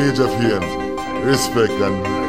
Major fame, respect and